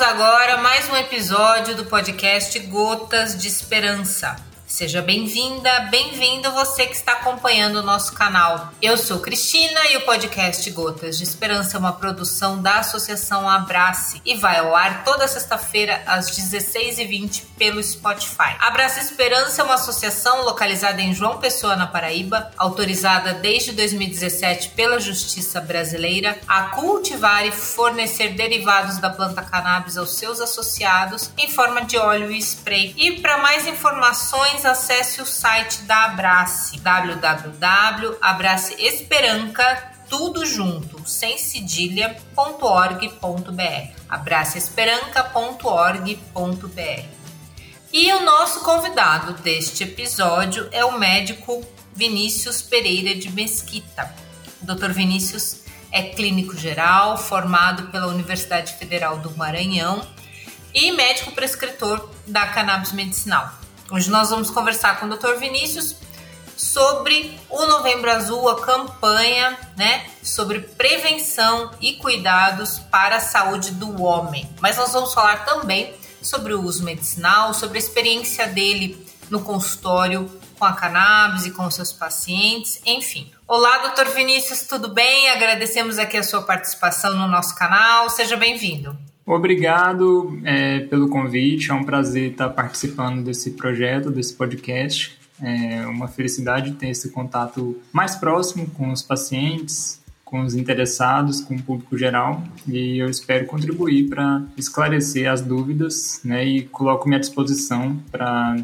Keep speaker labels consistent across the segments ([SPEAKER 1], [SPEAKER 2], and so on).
[SPEAKER 1] Agora mais um episódio do podcast Gotas de Esperança. Seja bem-vinda, bem-vindo você que está acompanhando o nosso canal. Eu sou Cristina e o podcast Gotas de Esperança é uma produção da Associação Abrace e vai ao ar toda sexta-feira às 16h20 pelo Spotify. Abrace Esperança é uma associação localizada em João Pessoa, na Paraíba, autorizada desde 2017 pela Justiça Brasileira a cultivar e fornecer derivados da planta cannabis aos seus associados em forma de óleo e spray. E para mais informações, acesse o site da Abrace, www.abraceesperanca, tudo junto, sem cedilha.org.br, abraceesperanca.org.br. E o nosso convidado deste episódio é o médico Vinícius Pereira de Mesquita. O Dr. Vinícius é clínico geral, formado pela Universidade Federal do Maranhão e médico prescritor da cannabis medicinal. Hoje nós vamos conversar com o Dr. Vinícius sobre o Novembro Azul, a campanha, né, sobre prevenção e cuidados para a saúde do homem. Mas nós vamos falar também sobre o uso medicinal, sobre a experiência dele no consultório com a cannabis e com seus pacientes, enfim. Olá, doutor Vinícius, tudo bem? Agradecemos aqui a sua participação no nosso canal. Seja bem-vindo.
[SPEAKER 2] Obrigado é, pelo convite, é um prazer estar participando desse projeto, desse podcast. É uma felicidade ter esse contato mais próximo com os pacientes, com os interessados, com o público geral, e eu espero contribuir para esclarecer as dúvidas né, e coloco-me à disposição para,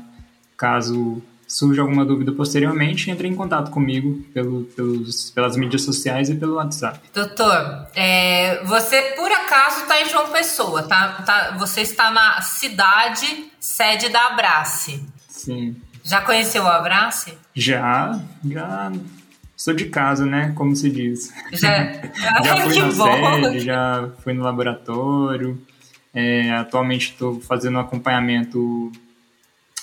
[SPEAKER 2] caso surge alguma dúvida posteriormente, entre em contato comigo pelo, pelos, pelas mídias sociais e pelo WhatsApp.
[SPEAKER 1] Doutor, é, você por acaso está em João Pessoa, tá, tá? Você está na cidade sede da Abrace.
[SPEAKER 2] Sim.
[SPEAKER 1] Já conheceu o Abrace?
[SPEAKER 2] Já, já sou de casa, né? Como se diz.
[SPEAKER 1] Já,
[SPEAKER 2] já fui
[SPEAKER 1] que
[SPEAKER 2] na
[SPEAKER 1] bom.
[SPEAKER 2] sede, já fui no laboratório. É, atualmente estou fazendo um acompanhamento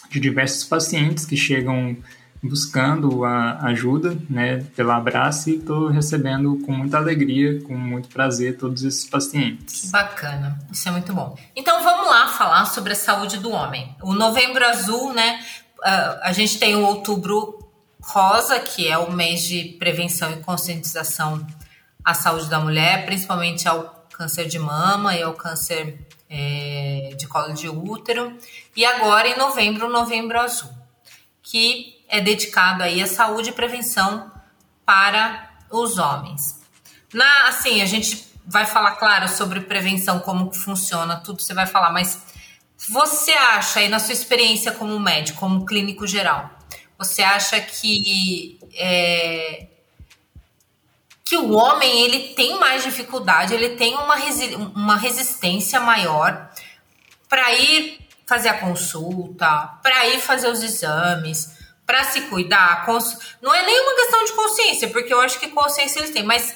[SPEAKER 2] de diversos pacientes que chegam buscando a ajuda né, pela Abrace e estou recebendo com muita alegria, com muito prazer todos esses pacientes.
[SPEAKER 1] Que bacana, isso é muito bom. Então vamos lá falar sobre a saúde do homem. O Novembro Azul, né? A gente tem o Outubro Rosa, que é o mês de prevenção e conscientização à saúde da mulher, principalmente ao câncer de mama e ao câncer é, de colo de útero. E agora, em novembro, o Novembro Azul, que é dedicado aí à saúde e prevenção para os homens. Na, assim, a gente vai falar, claro, sobre prevenção, como funciona, tudo você vai falar, mas você acha aí na sua experiência como médico, como clínico geral, você acha que é, que o homem ele tem mais dificuldade, ele tem uma, resi uma resistência maior para ir fazer a consulta, para ir fazer os exames, para se cuidar. Não é nenhuma questão de consciência, porque eu acho que consciência eles têm, mas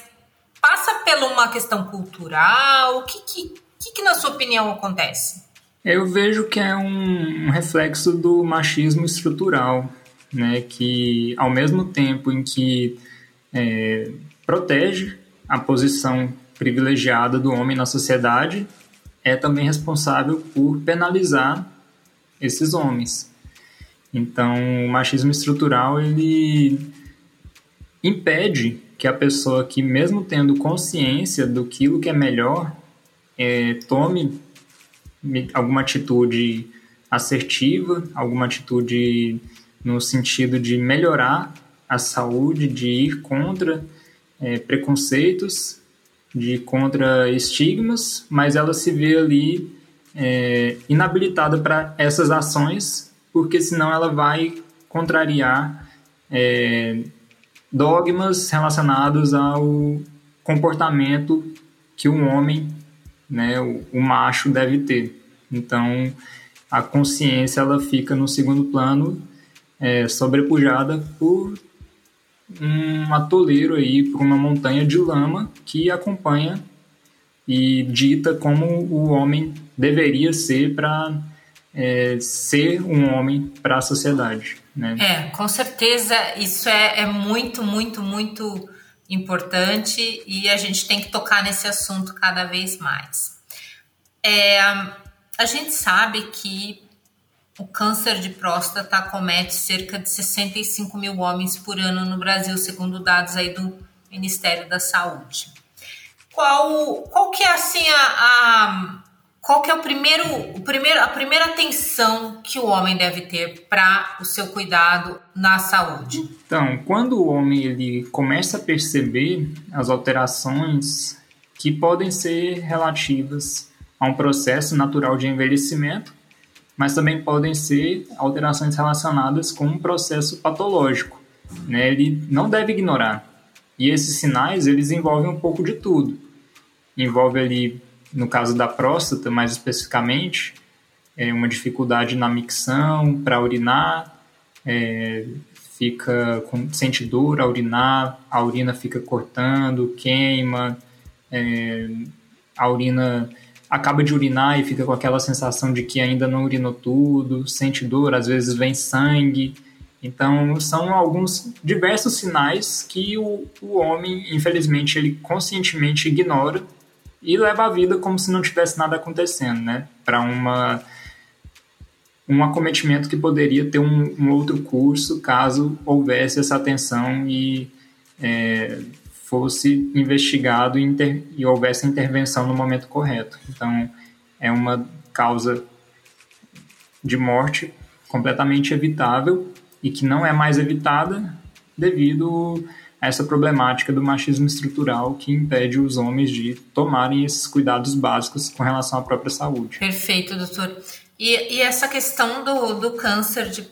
[SPEAKER 1] passa por uma questão cultural. O que, que, que, que na sua opinião acontece?
[SPEAKER 2] Eu vejo que é um reflexo do machismo estrutural, né? Que ao mesmo tempo em que é, protege a posição privilegiada do homem na sociedade, é também responsável por penalizar esses homens. Então, o machismo estrutural ele impede que a pessoa que, mesmo tendo consciência do que é melhor, é, tome alguma atitude assertiva, alguma atitude no sentido de melhorar a saúde, de ir contra é, preconceitos, de contra estigmas, mas ela se vê ali é, inabilitada para essas ações, porque senão ela vai contrariar é, dogmas relacionados ao comportamento que o homem, né, o, o macho deve ter. Então, a consciência ela fica no segundo plano, é, sobrepujada por um atoleiro aí por uma montanha de lama que acompanha e dita como o homem deveria ser para é, ser um homem para a sociedade. Né?
[SPEAKER 1] É, com certeza isso é, é muito, muito, muito importante e a gente tem que tocar nesse assunto cada vez mais. é, a gente sabe que o câncer de próstata acomete cerca de 65 mil homens por ano no Brasil, segundo dados aí do Ministério da Saúde. Qual, qual que é assim a, a qual que é o primeiro, o primeiro, a primeira atenção que o homem deve ter para o seu cuidado na saúde?
[SPEAKER 2] Então, quando o homem ele começa a perceber as alterações que podem ser relativas a um processo natural de envelhecimento, mas também podem ser alterações relacionadas com um processo patológico. Né? Ele não deve ignorar. E esses sinais, eles envolvem um pouco de tudo. Envolve ali no caso da próstata, mais especificamente, é uma dificuldade na micção para urinar, é, fica com, sente dor a urinar, a urina fica cortando, queima, é, a urina acaba de urinar e fica com aquela sensação de que ainda não urinou tudo, sente dor, às vezes vem sangue. Então, são alguns diversos sinais que o, o homem, infelizmente, ele conscientemente ignora e leva a vida como se não tivesse nada acontecendo, né? Para uma um acometimento que poderia ter um, um, outro curso caso houvesse essa atenção e é, fosse investigado e, inter, e houvesse intervenção no momento correto. Então, é uma causa de morte completamente evitável e que não é mais evitada devido essa problemática do machismo estrutural que impede os homens de tomarem esses cuidados básicos com relação à própria saúde.
[SPEAKER 1] Perfeito, doutor. E, e essa questão do, do câncer de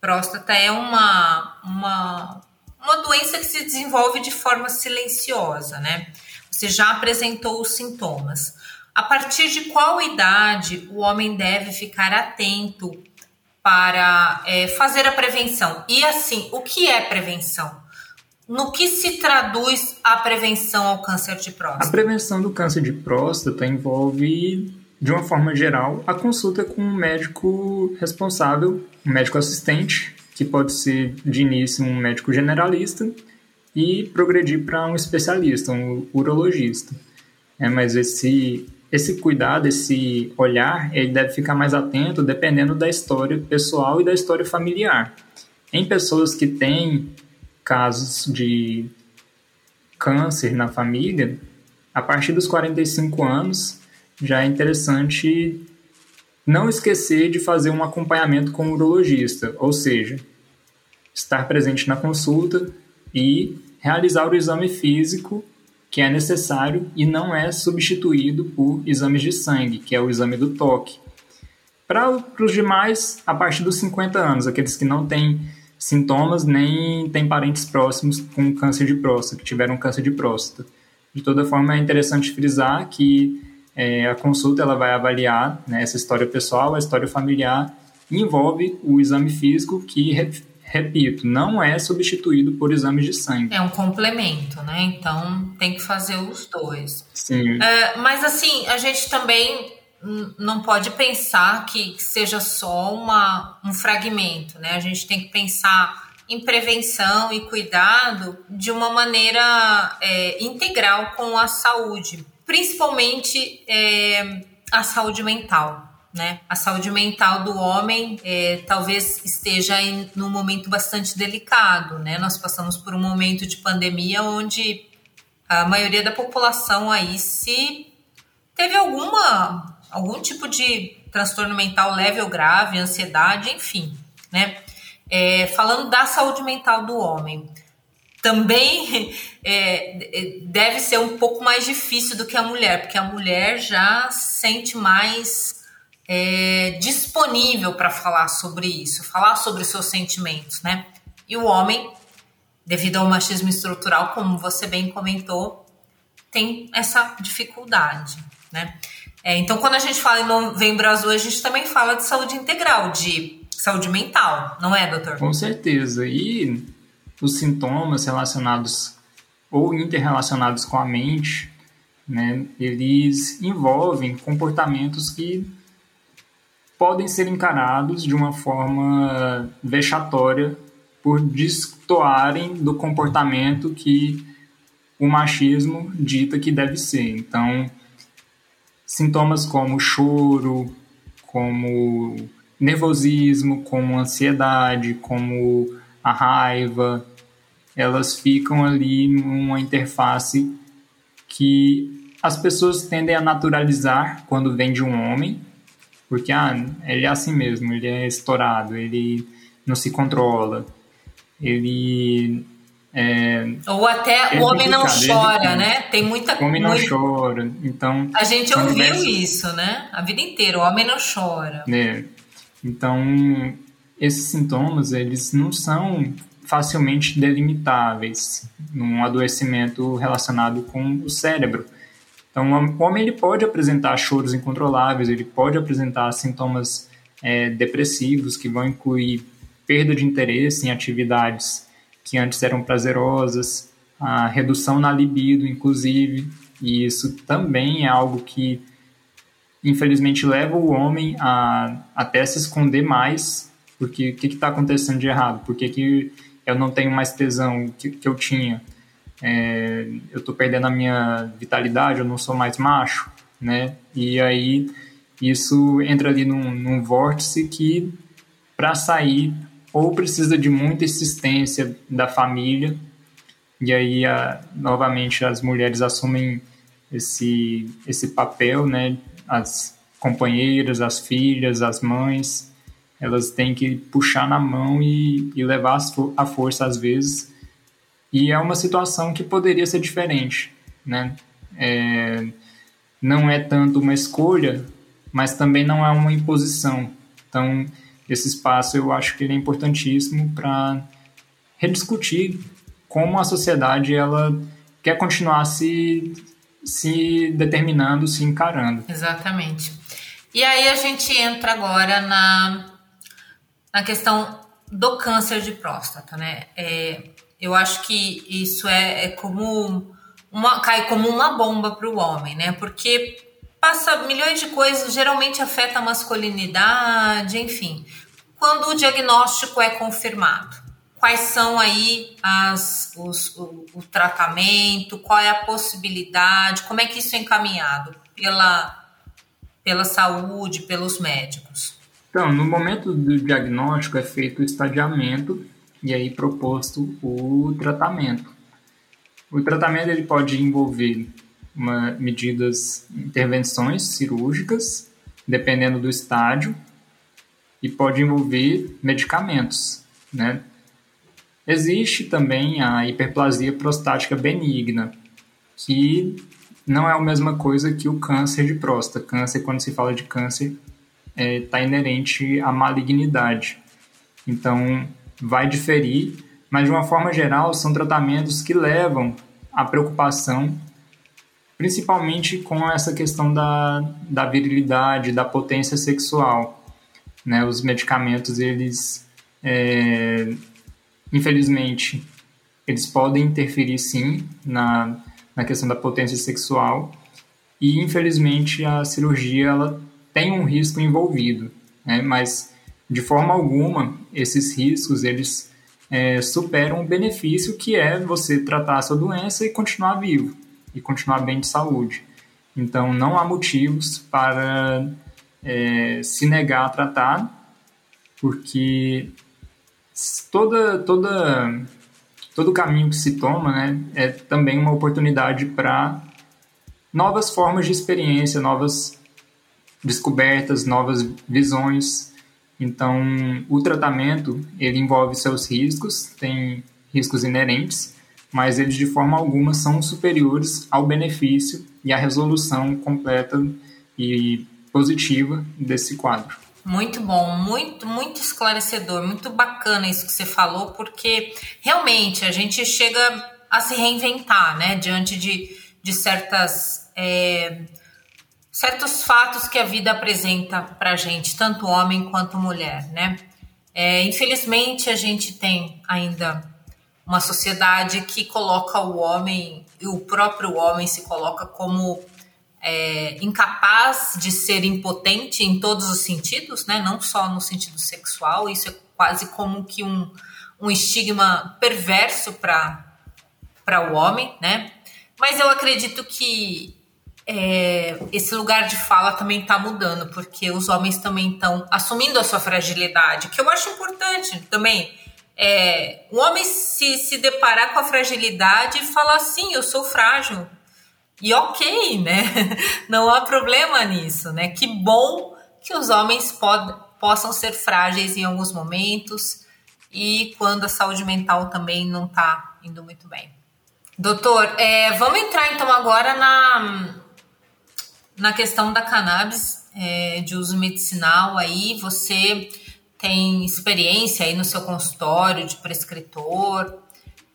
[SPEAKER 1] próstata é uma, uma, uma doença que se desenvolve de forma silenciosa, né? Você já apresentou os sintomas. A partir de qual idade o homem deve ficar atento para é, fazer a prevenção? E assim, o que é prevenção? No que se traduz a prevenção ao câncer de próstata?
[SPEAKER 2] A prevenção do câncer de próstata envolve, de uma forma geral, a consulta com um médico responsável, um médico assistente, que pode ser de início um médico generalista e progredir para um especialista, um urologista. É, mas esse esse cuidado, esse olhar, ele deve ficar mais atento dependendo da história pessoal e da história familiar. Em pessoas que têm casos de câncer na família, a partir dos 45 anos já é interessante não esquecer de fazer um acompanhamento com o urologista, ou seja, estar presente na consulta e realizar o exame físico que é necessário e não é substituído por exames de sangue, que é o exame do toque. Para os demais, a partir dos 50 anos, aqueles que não têm sintomas nem têm parentes próximos com câncer de próstata, que tiveram câncer de próstata. De toda forma, é interessante frisar que é, a consulta ela vai avaliar né, essa história pessoal, a história familiar, envolve o exame físico que, repito, não é substituído por exames de sangue.
[SPEAKER 1] É um complemento, né? Então tem que fazer os dois.
[SPEAKER 2] Sim.
[SPEAKER 1] É, mas assim, a gente também não pode pensar que seja só uma, um fragmento, né? A gente tem que pensar em prevenção e cuidado de uma maneira é, integral com a saúde, principalmente é, a saúde mental. Né? A saúde mental do homem é, talvez esteja em num momento bastante delicado. Né? Nós passamos por um momento de pandemia onde a maioria da população aí se teve alguma algum tipo de transtorno mental leve ou grave, ansiedade, enfim, né? É, falando da saúde mental do homem, também é, deve ser um pouco mais difícil do que a mulher, porque a mulher já se sente mais é, disponível para falar sobre isso, falar sobre seus sentimentos, né? E o homem, devido ao machismo estrutural, como você bem comentou, tem essa dificuldade, né? É, então, quando a gente fala em Novembro Azul, a gente também fala de saúde integral, de saúde mental, não é, doutor?
[SPEAKER 2] Com certeza. E os sintomas relacionados ou interrelacionados com a mente, né, eles envolvem comportamentos que podem ser encarados de uma forma vexatória por destoarem do comportamento que o machismo dita que deve ser. Então, sintomas como choro, como nervosismo, como ansiedade, como a raiva, elas ficam ali numa interface que as pessoas tendem a naturalizar quando vem de um homem, porque ah, ele é assim mesmo, ele é estourado, ele não se controla, ele é,
[SPEAKER 1] Ou até é o homem não chora, né? Tem muita
[SPEAKER 2] O homem não muito... chora. Então.
[SPEAKER 1] A gente ouviu isso, né? A vida inteira. O homem não chora.
[SPEAKER 2] É. Então, esses sintomas, eles não são facilmente delimitáveis num adoecimento relacionado com o cérebro. Então, o homem ele pode apresentar choros incontroláveis, ele pode apresentar sintomas é, depressivos que vão incluir perda de interesse em atividades que antes eram prazerosas, a redução na libido, inclusive, e isso também é algo que infelizmente leva o homem a até se esconder mais, porque o que está acontecendo de errado? Por que, que eu não tenho mais tesão que, que eu tinha? É, eu estou perdendo a minha vitalidade, eu não sou mais macho, né? E aí isso entra ali num, num vórtice que para sair ou precisa de muita insistência da família, e aí, a, novamente, as mulheres assumem esse, esse papel, né? As companheiras, as filhas, as mães, elas têm que puxar na mão e, e levar a força às vezes. E é uma situação que poderia ser diferente, né? É, não é tanto uma escolha, mas também não é uma imposição. Então, esse espaço eu acho que ele é importantíssimo para rediscutir como a sociedade ela quer continuar se, se determinando, se encarando.
[SPEAKER 1] Exatamente. E aí a gente entra agora na, na questão do câncer de próstata, né? É, eu acho que isso é, é como uma, cai como uma bomba para o homem, né? Porque passa milhões de coisas, geralmente afeta a masculinidade, enfim. Quando o diagnóstico é confirmado, quais são aí as, os, o, o tratamento, qual é a possibilidade, como é que isso é encaminhado pela, pela saúde, pelos médicos?
[SPEAKER 2] Então, no momento do diagnóstico é feito o estadiamento e aí proposto o tratamento. O tratamento ele pode envolver uma, medidas, intervenções cirúrgicas, dependendo do estádio, e pode envolver medicamentos, né? Existe também a hiperplasia prostática benigna, que não é a mesma coisa que o câncer de próstata. Câncer, quando se fala de câncer, está é, tá inerente à malignidade. Então, vai diferir, mas de uma forma geral, são tratamentos que levam à preocupação, principalmente com essa questão da, da virilidade, da potência sexual né? Os medicamentos, eles, é, infelizmente, eles podem interferir sim na, na questão da potência sexual e, infelizmente, a cirurgia ela tem um risco envolvido, né? Mas, de forma alguma, esses riscos, eles é, superam o benefício que é você tratar a sua doença e continuar vivo e continuar bem de saúde. Então, não há motivos para é, se negar a tratar, porque toda, toda, todo caminho que se toma né, é também uma oportunidade para novas formas de experiência, novas descobertas, novas visões. Então, o tratamento ele envolve seus riscos, tem riscos inerentes, mas eles de forma alguma são superiores ao benefício e à resolução completa e positiva desse quadro.
[SPEAKER 1] Muito bom, muito, muito esclarecedor, muito bacana isso que você falou, porque realmente a gente chega a se reinventar, né, diante de, de certas, é, certos fatos que a vida apresenta para gente, tanto homem quanto mulher, né. É, infelizmente a gente tem ainda uma sociedade que coloca o homem, e o próprio homem se coloca como é, incapaz de ser impotente em todos os sentidos, né? não só no sentido sexual, isso é quase como que um, um estigma perverso para o homem, né? Mas eu acredito que é, esse lugar de fala também está mudando, porque os homens também estão assumindo a sua fragilidade, que eu acho importante também. É, o homem se, se deparar com a fragilidade e falar assim, eu sou frágil. E ok, né? Não há problema nisso, né? Que bom que os homens pod, possam ser frágeis em alguns momentos e quando a saúde mental também não está indo muito bem. Doutor, é, vamos entrar então agora na, na questão da cannabis é, de uso medicinal. Aí você tem experiência aí no seu consultório de prescritor.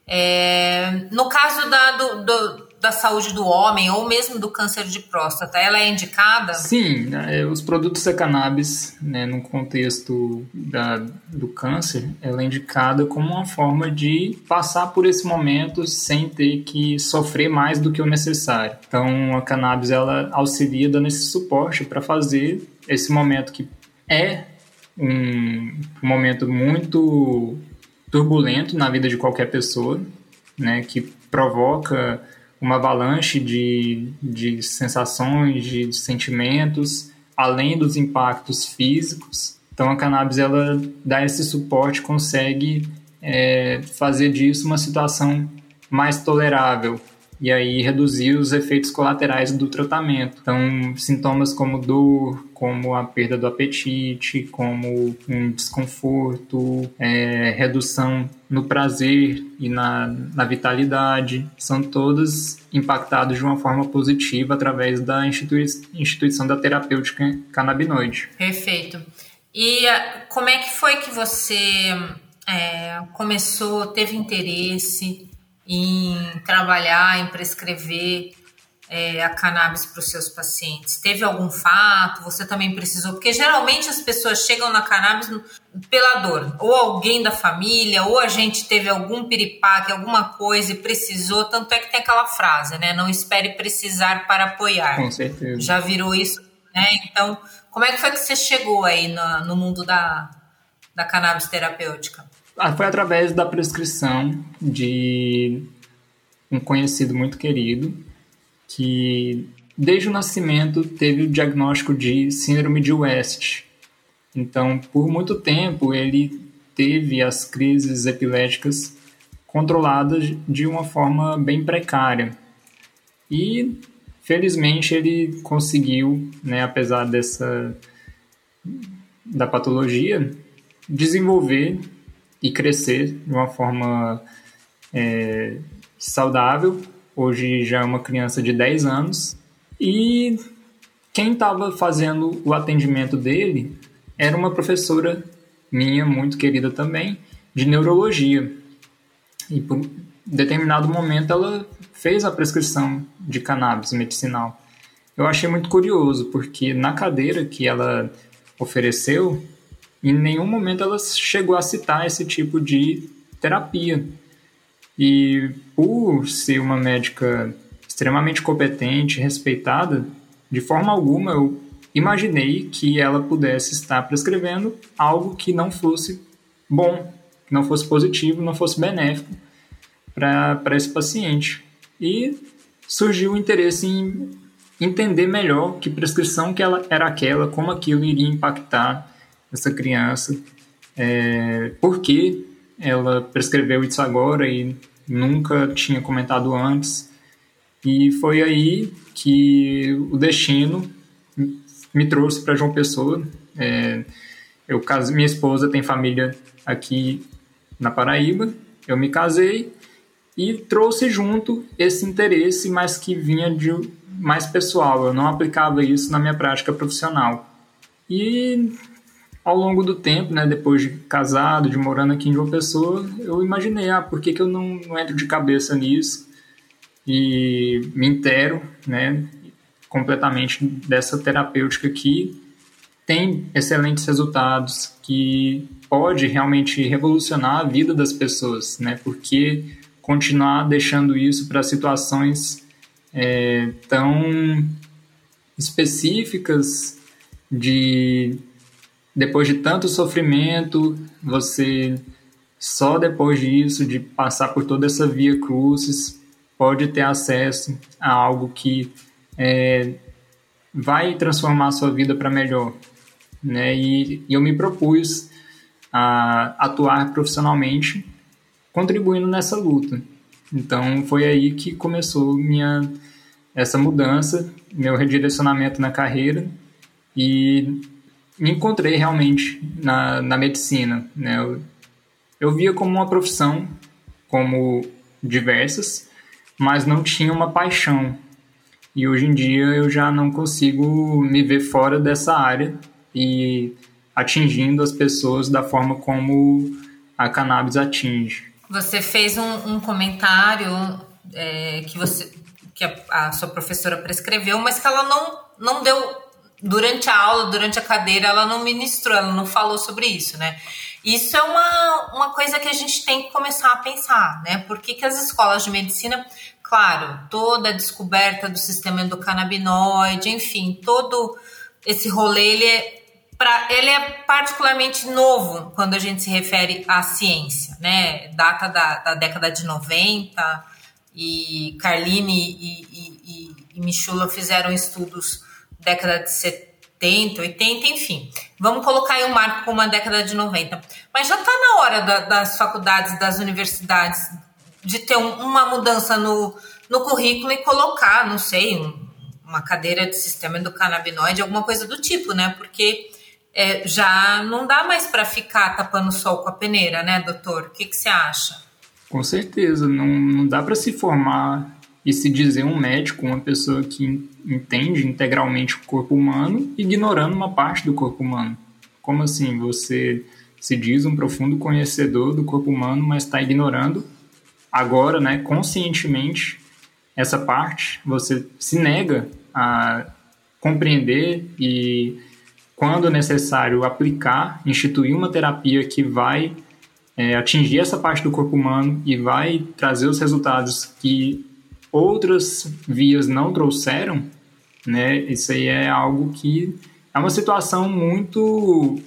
[SPEAKER 1] É, no caso da, do, do da saúde do homem ou mesmo do câncer de próstata, ela é indicada?
[SPEAKER 2] Sim, né, os produtos da cannabis, né, no contexto da, do câncer, ela é indicada como uma forma de passar por esse momento sem ter que sofrer mais do que o necessário. Então, a cannabis ela auxilia dando esse suporte para fazer esse momento que é um momento muito turbulento na vida de qualquer pessoa, né, que provoca uma avalanche de, de sensações, de sentimentos, além dos impactos físicos. Então a cannabis ela dá esse suporte, consegue é, fazer disso uma situação mais tolerável, e aí reduzir os efeitos colaterais do tratamento. Então, sintomas como dor, como a perda do apetite, como um desconforto, é, redução no prazer e na, na vitalidade, são todos impactados de uma forma positiva através da institui instituição da terapêutica canabinoide.
[SPEAKER 1] Perfeito. E uh, como é que foi que você é, começou, teve interesse em trabalhar, em prescrever é, a cannabis para os seus pacientes? Teve algum fato? Você também precisou? Porque geralmente as pessoas chegam na cannabis pela dor, ou alguém da família, ou a gente teve algum piripaque, alguma coisa e precisou. Tanto é que tem aquela frase, né? Não espere precisar para apoiar.
[SPEAKER 2] Com certeza.
[SPEAKER 1] Já virou isso, né? Então, como é que foi que você chegou aí no, no mundo da, da cannabis terapêutica?
[SPEAKER 2] Ah, foi através da prescrição de um conhecido muito querido que desde o nascimento teve o diagnóstico de síndrome de West. Então, por muito tempo ele teve as crises epiléticas controladas de uma forma bem precária. E felizmente ele conseguiu, né, apesar dessa da patologia, desenvolver e crescer de uma forma é, saudável. Hoje já é uma criança de 10 anos. E quem estava fazendo o atendimento dele era uma professora minha, muito querida também, de neurologia. E por determinado momento ela fez a prescrição de cannabis medicinal. Eu achei muito curioso, porque na cadeira que ela ofereceu, em nenhum momento ela chegou a citar esse tipo de terapia. E por ser uma médica extremamente competente, respeitada, de forma alguma eu imaginei que ela pudesse estar prescrevendo algo que não fosse bom, que não fosse positivo, não fosse benéfico para esse paciente. E surgiu o interesse em entender melhor que prescrição que ela era aquela, como aquilo iria impactar essa criança, é, por que ela prescreveu isso agora e nunca tinha comentado antes. E foi aí que o destino me trouxe para João Pessoa. É, eu caso, minha esposa tem família aqui na Paraíba. Eu me casei e trouxe junto esse interesse, mas que vinha de mais pessoal. Eu não aplicava isso na minha prática profissional. E ao longo do tempo, né, depois de casado, de morando aqui em João Pessoa, eu imaginei, ah, por que, que eu não, não entro de cabeça nisso e me intero, né, completamente dessa terapêutica que tem excelentes resultados, que pode realmente revolucionar a vida das pessoas, né, porque continuar deixando isso para situações é, tão específicas de depois de tanto sofrimento, você só depois disso, de passar por toda essa via crucis, pode ter acesso a algo que é, vai transformar a sua vida para melhor, né? E, e eu me propus a atuar profissionalmente, contribuindo nessa luta. Então foi aí que começou minha essa mudança, meu redirecionamento na carreira e me encontrei realmente na, na medicina. Né? Eu, eu via como uma profissão, como diversas, mas não tinha uma paixão. E hoje em dia eu já não consigo me ver fora dessa área e atingindo as pessoas da forma como a cannabis atinge.
[SPEAKER 1] Você fez um, um comentário é, que você que a, a, sua professora prescreveu, mas que ela não, não deu durante a aula, durante a cadeira, ela não ministrou, ela não falou sobre isso, né? Isso é uma, uma coisa que a gente tem que começar a pensar, né? Por que, que as escolas de medicina, claro, toda a descoberta do sistema endocannabinoide, enfim, todo esse rolê, ele é, pra, ele é particularmente novo quando a gente se refere à ciência, né? Data da, da década de 90, e Carline e, e, e, e Michula fizeram estudos década de 70, 80, enfim. Vamos colocar aí um marco como a década de 90. Mas já está na hora da, das faculdades, das universidades, de ter um, uma mudança no, no currículo e colocar, não sei, um, uma cadeira de sistema endocannabinoide, alguma coisa do tipo, né? Porque é, já não dá mais para ficar tapando o sol com a peneira, né, doutor? O que, que você acha?
[SPEAKER 2] Com certeza, não, não dá para se formar e se dizer um médico, uma pessoa que entende integralmente o corpo humano, ignorando uma parte do corpo humano. Como assim? Você se diz um profundo conhecedor do corpo humano, mas está ignorando agora, né, conscientemente, essa parte. Você se nega a compreender e, quando necessário, aplicar, instituir uma terapia que vai é, atingir essa parte do corpo humano e vai trazer os resultados que outras vias não trouxeram, né? Isso aí é algo que é uma situação muito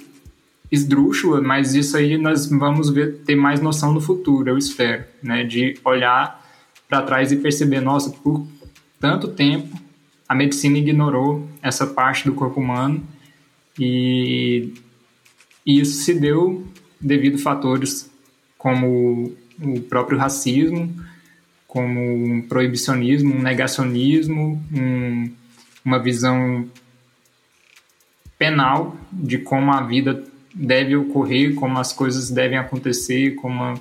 [SPEAKER 2] esdrúxula, mas isso aí nós vamos ver, ter mais noção no futuro, eu espero, né? De olhar para trás e perceber, nossa, por tanto tempo a medicina ignorou essa parte do corpo humano e, e isso se deu devido a fatores como o próprio racismo, como um proibicionismo, um negacionismo, um, uma visão penal de como a vida deve ocorrer, como as coisas devem acontecer, como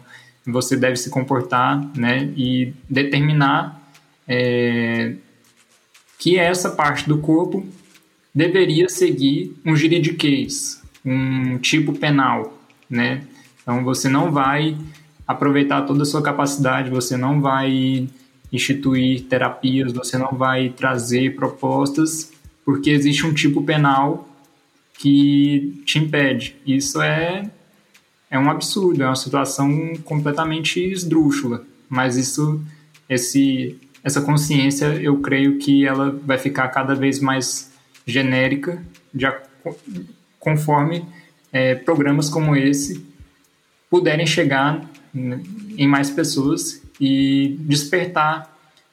[SPEAKER 2] você deve se comportar, né? E determinar é, que essa parte do corpo deveria seguir um juridiquês, um tipo penal, né? Então você não vai aproveitar toda a sua capacidade, você não vai instituir terapias, você não vai trazer propostas, porque existe um tipo penal que te impede. Isso é é um absurdo, é uma situação completamente esdrúxula, mas isso esse essa consciência, eu creio que ela vai ficar cada vez mais genérica, já conforme é, programas como esse puderem chegar em mais pessoas e despertar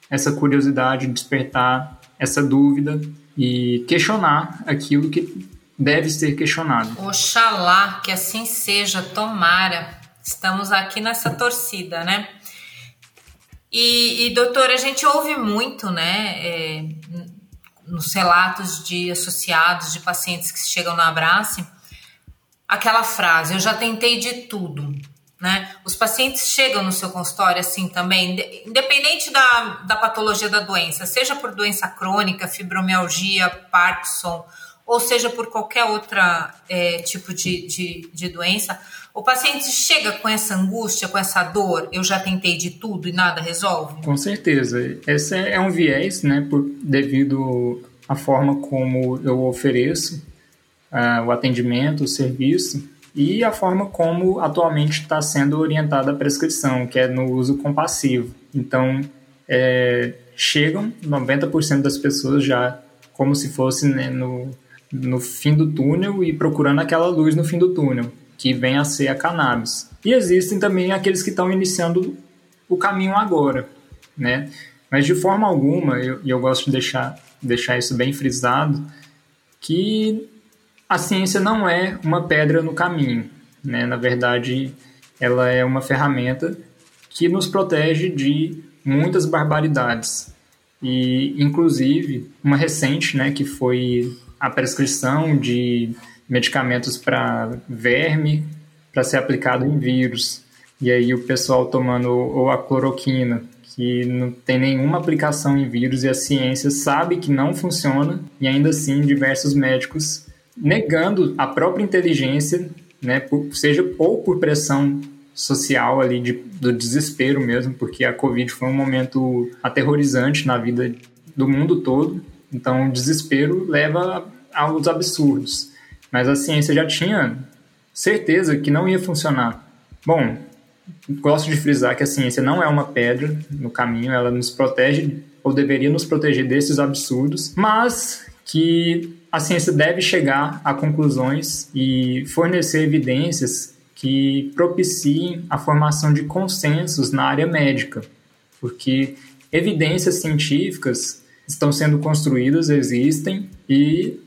[SPEAKER 2] essa curiosidade, despertar essa dúvida e questionar aquilo que deve ser questionado.
[SPEAKER 1] Oxalá que assim seja, tomara. Estamos aqui nessa torcida, né? E, e doutor, a gente ouve muito, né, é, nos relatos de associados, de pacientes que chegam na Abrace, aquela frase: eu já tentei de tudo. Né? Os pacientes chegam no seu consultório assim também, independente da, da patologia da doença, seja por doença crônica, fibromialgia, Parkinson, ou seja por qualquer outro é, tipo de, de, de, doença, o paciente chega com essa angústia, com essa dor, eu já tentei de tudo e nada resolve?
[SPEAKER 2] Com certeza. Esse é um viés, né, por, devido à forma como eu ofereço uh, o atendimento, o serviço, e a forma como atualmente está sendo orientada a prescrição, que é no uso compassivo. Então, é, chegam 90% das pessoas já como se fosse né, no, no fim do túnel e procurando aquela luz no fim do túnel, que vem a ser a cannabis. E existem também aqueles que estão iniciando o caminho agora, né? Mas de forma alguma, e eu, eu gosto de deixar, deixar isso bem frisado, que a ciência não é uma pedra no caminho. Né? Na verdade, ela é uma ferramenta que nos protege de muitas barbaridades. E, inclusive, uma recente, né, que foi a prescrição de medicamentos para verme para ser aplicado em vírus. E aí o pessoal tomando ou a cloroquina, que não tem nenhuma aplicação em vírus e a ciência sabe que não funciona, e ainda assim diversos médicos negando a própria inteligência, né, por, seja ou por pressão social ali de, do desespero mesmo, porque a Covid foi um momento aterrorizante na vida do mundo todo. Então, o desespero leva aos absurdos. Mas a ciência já tinha certeza que não ia funcionar. Bom, gosto de frisar que a ciência não é uma pedra no caminho, ela nos protege ou deveria nos proteger desses absurdos, mas que a ciência deve chegar a conclusões e fornecer evidências que propiciem a formação de consensos na área médica, porque evidências científicas estão sendo construídas, existem e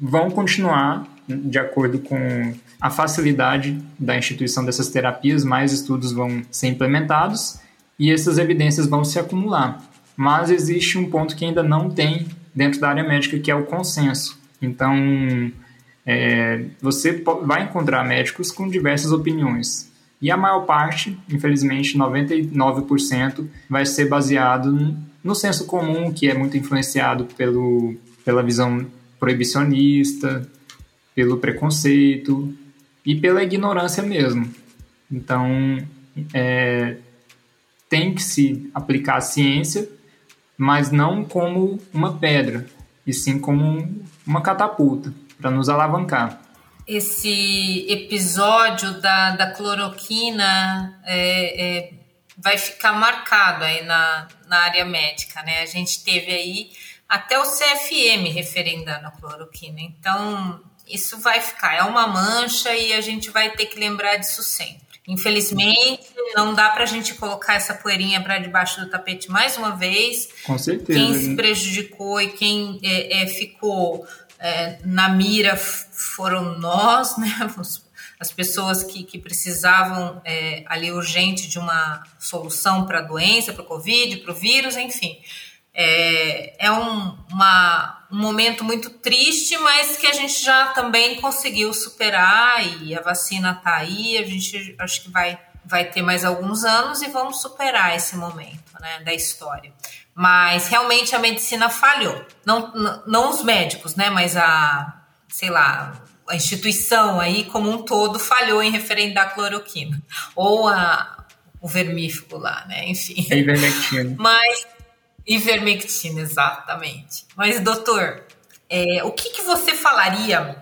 [SPEAKER 2] vão continuar de acordo com a facilidade da instituição dessas terapias, mais estudos vão ser implementados e essas evidências vão se acumular. Mas existe um ponto que ainda não tem dentro da área médica, que é o consenso. Então, é, você vai encontrar médicos com diversas opiniões. E a maior parte, infelizmente 99%, vai ser baseado no senso comum, que é muito influenciado pelo, pela visão proibicionista, pelo preconceito e pela ignorância mesmo. Então, é, tem que se aplicar a ciência, mas não como uma pedra, e sim como uma catapulta para nos alavancar.
[SPEAKER 1] Esse episódio da, da cloroquina é, é, vai ficar marcado aí na, na área médica, né? A gente teve aí até o CFM referendando a cloroquina. Então, isso vai ficar, é uma mancha e a gente vai ter que lembrar disso sempre. Infelizmente, não dá para a gente colocar essa poeirinha para debaixo do tapete mais uma vez.
[SPEAKER 2] Com certeza.
[SPEAKER 1] Quem se prejudicou e quem é, é, ficou é, na mira foram nós, né? As pessoas que, que precisavam é, ali urgente de uma solução para a doença, para o Covid, para o vírus, enfim. É, é um, uma, um momento muito triste, mas que a gente já também conseguiu superar e a vacina está aí, a gente acho que vai, vai ter mais alguns anos e vamos superar esse momento né, da história. Mas realmente a medicina falhou. Não, não, não os médicos, né? Mas a, sei lá, a instituição aí como um todo falhou em referendar a cloroquina. Ou a, o vermífugo lá, né? Enfim.
[SPEAKER 2] Ivermectina.
[SPEAKER 1] Mas Ivermectina, exatamente. Mas, doutor, é, o que, que você falaria,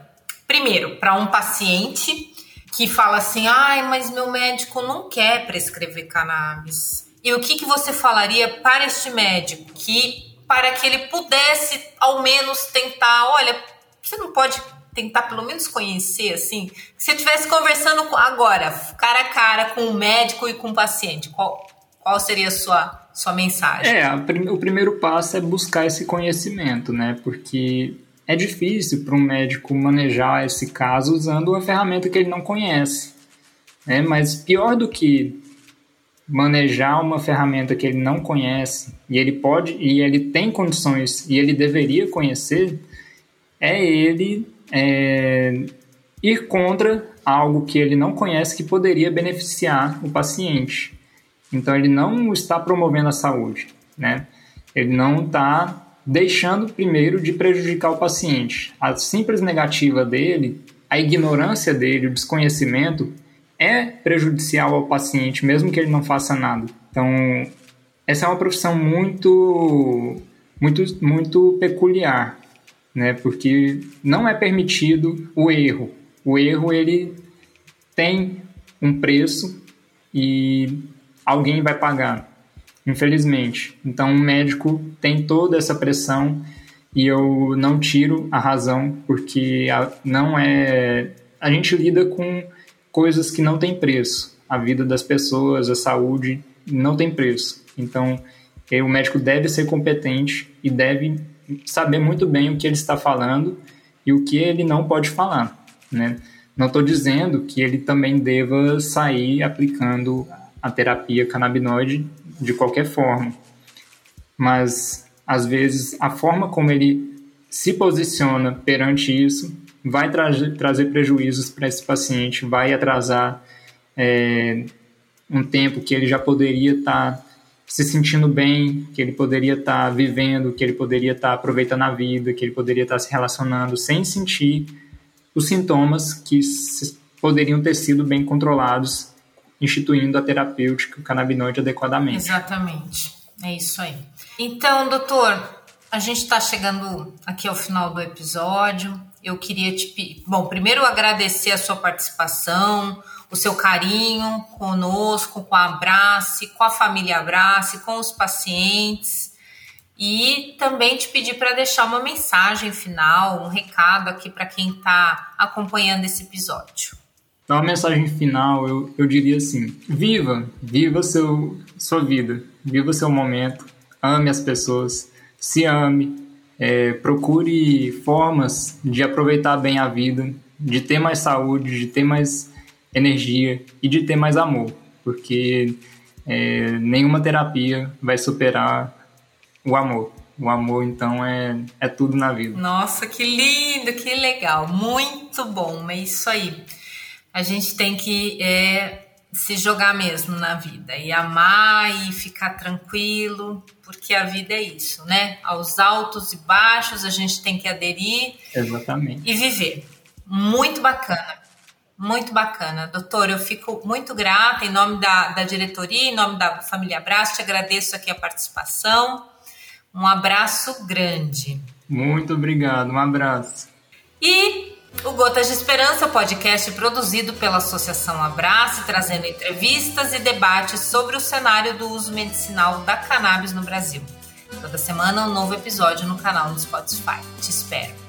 [SPEAKER 1] primeiro, para um paciente que fala assim, ai, mas meu médico não quer prescrever cannabis? E o que, que você falaria para este médico que, para que ele pudesse, ao menos, tentar, olha, você não pode tentar pelo menos conhecer, assim, se eu estivesse conversando agora, cara a cara, com o médico e com o paciente, qual, qual seria a sua sua mensagem?
[SPEAKER 2] É, o primeiro passo é buscar esse conhecimento, né? Porque é difícil para um médico manejar esse caso usando uma ferramenta que ele não conhece. Né? Mas pior do que manejar uma ferramenta que ele não conhece e ele pode e ele tem condições e ele deveria conhecer é ele é, ir contra algo que ele não conhece que poderia beneficiar o paciente. Então ele não está promovendo a saúde, né? Ele não está deixando primeiro de prejudicar o paciente. A simples negativa dele, a ignorância dele, o desconhecimento é prejudicial ao paciente, mesmo que ele não faça nada. Então, essa é uma profissão muito muito muito peculiar, né? Porque não é permitido o erro. O erro ele tem um preço e alguém vai pagar, infelizmente. Então, o médico tem toda essa pressão e eu não tiro a razão porque não é. A gente lida com coisas que não têm preço. A vida das pessoas, a saúde, não tem preço. Então, o médico deve ser competente e deve saber muito bem o que ele está falando e o que ele não pode falar, né? Não estou dizendo que ele também deva sair aplicando a terapia canabinoide de qualquer forma, mas às vezes a forma como ele se posiciona perante isso vai tra trazer prejuízos para esse paciente, vai atrasar é, um tempo que ele já poderia estar tá se sentindo bem, que ele poderia estar tá vivendo, que ele poderia estar tá aproveitando a vida, que ele poderia estar tá se relacionando sem sentir os sintomas que poderiam ter sido bem controlados, instituindo a terapêutica canabinoide adequadamente.
[SPEAKER 1] Exatamente, é isso aí. Então, doutor, a gente está chegando aqui ao final do episódio. Eu queria te. Bom, primeiro agradecer a sua participação, o seu carinho conosco, com a Abrace, com a família Abrace, com os pacientes. E também te pedir para deixar uma mensagem final, um recado aqui para quem está acompanhando esse episódio.
[SPEAKER 2] Então, uma mensagem final, eu, eu diria assim: viva, viva seu, sua vida, viva seu momento, ame as pessoas, se ame, é, procure formas de aproveitar bem a vida, de ter mais saúde, de ter mais energia e de ter mais amor, porque é, nenhuma terapia vai superar o amor. O amor, então, é, é tudo na vida.
[SPEAKER 1] Nossa, que lindo, que legal. Muito bom, é isso aí. A gente tem que é, se jogar mesmo na vida e amar e ficar tranquilo, porque a vida é isso, né? Aos altos e baixos a gente tem que aderir.
[SPEAKER 2] Exatamente.
[SPEAKER 1] E viver. Muito bacana. Muito bacana. Doutor, eu fico muito grata em nome da, da diretoria, em nome da família Abraço, te agradeço aqui a participação. Um abraço grande.
[SPEAKER 2] Muito obrigado, um abraço.
[SPEAKER 1] E o Gotas de Esperança, podcast produzido pela Associação Abraço, trazendo entrevistas e debates sobre o cenário do uso medicinal da cannabis no Brasil. Toda semana um novo episódio no canal do Spotify. Te espero.